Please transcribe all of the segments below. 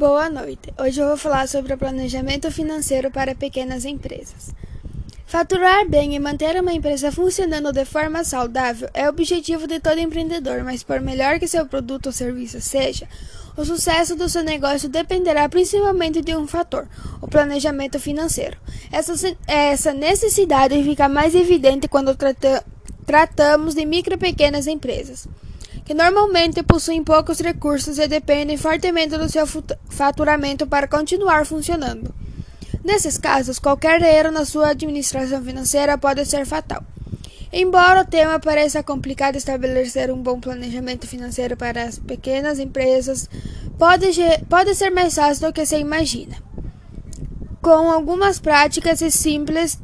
Boa noite. Hoje eu vou falar sobre o planejamento financeiro para pequenas empresas. Faturar bem e manter uma empresa funcionando de forma saudável é o objetivo de todo empreendedor, mas por melhor que seu produto ou serviço seja, o sucesso do seu negócio dependerá principalmente de um fator, o planejamento financeiro. Essa, essa necessidade fica mais evidente quando trata, tratamos de micro e pequenas empresas que normalmente possuem poucos recursos e dependem fortemente do seu faturamento para continuar funcionando. Nesses casos, qualquer erro na sua administração financeira pode ser fatal. Embora o tema pareça complicado, estabelecer um bom planejamento financeiro para as pequenas empresas pode, pode ser mais fácil do que se imagina. Com algumas práticas simples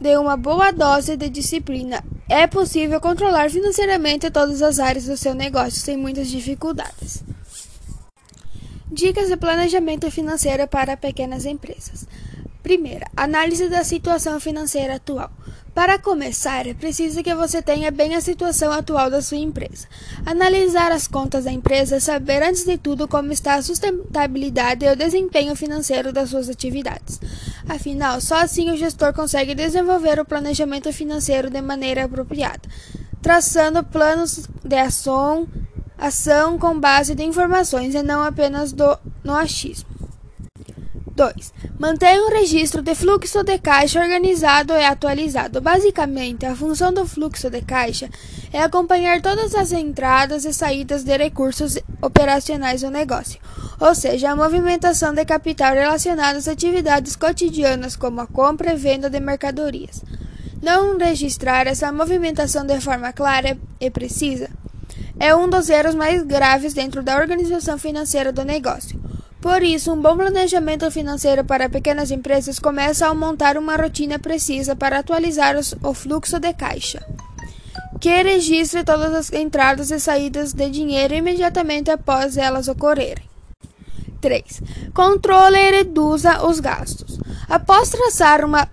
de uma boa dose de disciplina é possível controlar financeiramente todas as áreas do seu negócio sem muitas dificuldades. Dicas de planejamento financeiro para pequenas empresas. Primeira, análise da situação financeira atual. Para começar, é preciso que você tenha bem a situação atual da sua empresa. Analisar as contas da empresa, saber antes de tudo como está a sustentabilidade e o desempenho financeiro das suas atividades. Afinal, só assim o gestor consegue desenvolver o planejamento financeiro de maneira apropriada, traçando planos de ação, ação com base de informações e não apenas do, no achismo. 2. Mantenha um registro de fluxo de caixa organizado e atualizado. Basicamente, a função do fluxo de caixa é acompanhar todas as entradas e saídas de recursos operacionais do negócio, ou seja, a movimentação de capital relacionada às atividades cotidianas como a compra e venda de mercadorias. Não registrar essa movimentação de forma clara e precisa é um dos erros mais graves dentro da organização financeira do negócio. Por isso, um bom planejamento financeiro para pequenas empresas começa ao montar uma rotina precisa para atualizar o fluxo de caixa, que registre todas as entradas e saídas de dinheiro imediatamente após elas ocorrerem. 3. Controle e reduza os gastos. Após traçar, uma,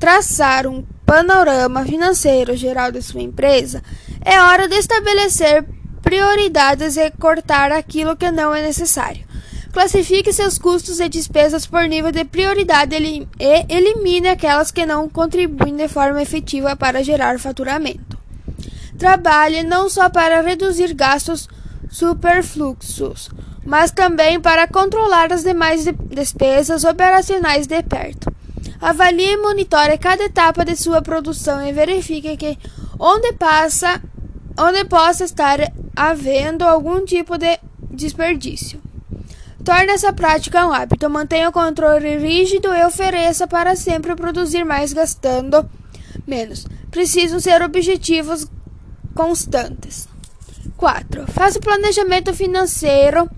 traçar um panorama financeiro geral de sua empresa, é hora de estabelecer prioridades e cortar aquilo que não é necessário. Classifique seus custos e despesas por nível de prioridade e elimine aquelas que não contribuem de forma efetiva para gerar faturamento. Trabalhe não só para reduzir gastos superfluxos, mas também para controlar as demais despesas operacionais de perto. Avalie e monitore cada etapa de sua produção e verifique que onde passa, onde possa estar havendo algum tipo de desperdício. Torne essa prática um hábito, mantenha o controle rígido e ofereça para sempre produzir mais gastando menos. Precisam ser objetivos constantes. 4. Faça o planejamento financeiro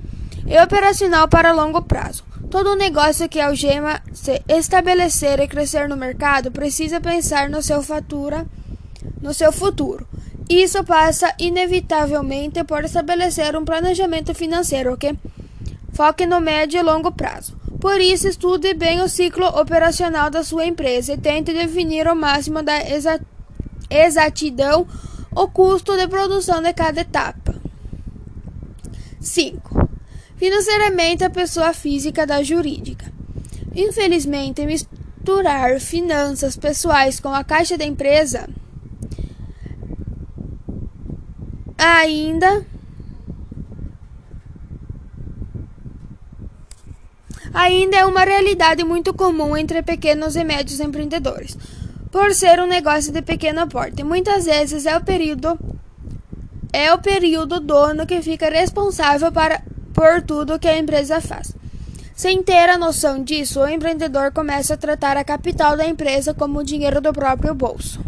e operacional para longo prazo. Todo negócio que algema se estabelecer e crescer no mercado precisa pensar no seu fatura, no seu futuro. Isso passa inevitavelmente por estabelecer um planejamento financeiro que Foque no médio e longo prazo. Por isso, estude bem o ciclo operacional da sua empresa e tente definir o máximo da exa exatidão o custo de produção de cada etapa. 5. Financeiramente, a pessoa física da jurídica. Infelizmente, misturar finanças pessoais com a caixa da empresa ainda ainda é uma realidade muito comum entre pequenos e médios empreendedores, por ser um negócio de pequeno porte. Muitas vezes é o período é o período dono que fica responsável para, por tudo que a empresa faz. Sem ter a noção disso, o empreendedor começa a tratar a capital da empresa como o dinheiro do próprio bolso.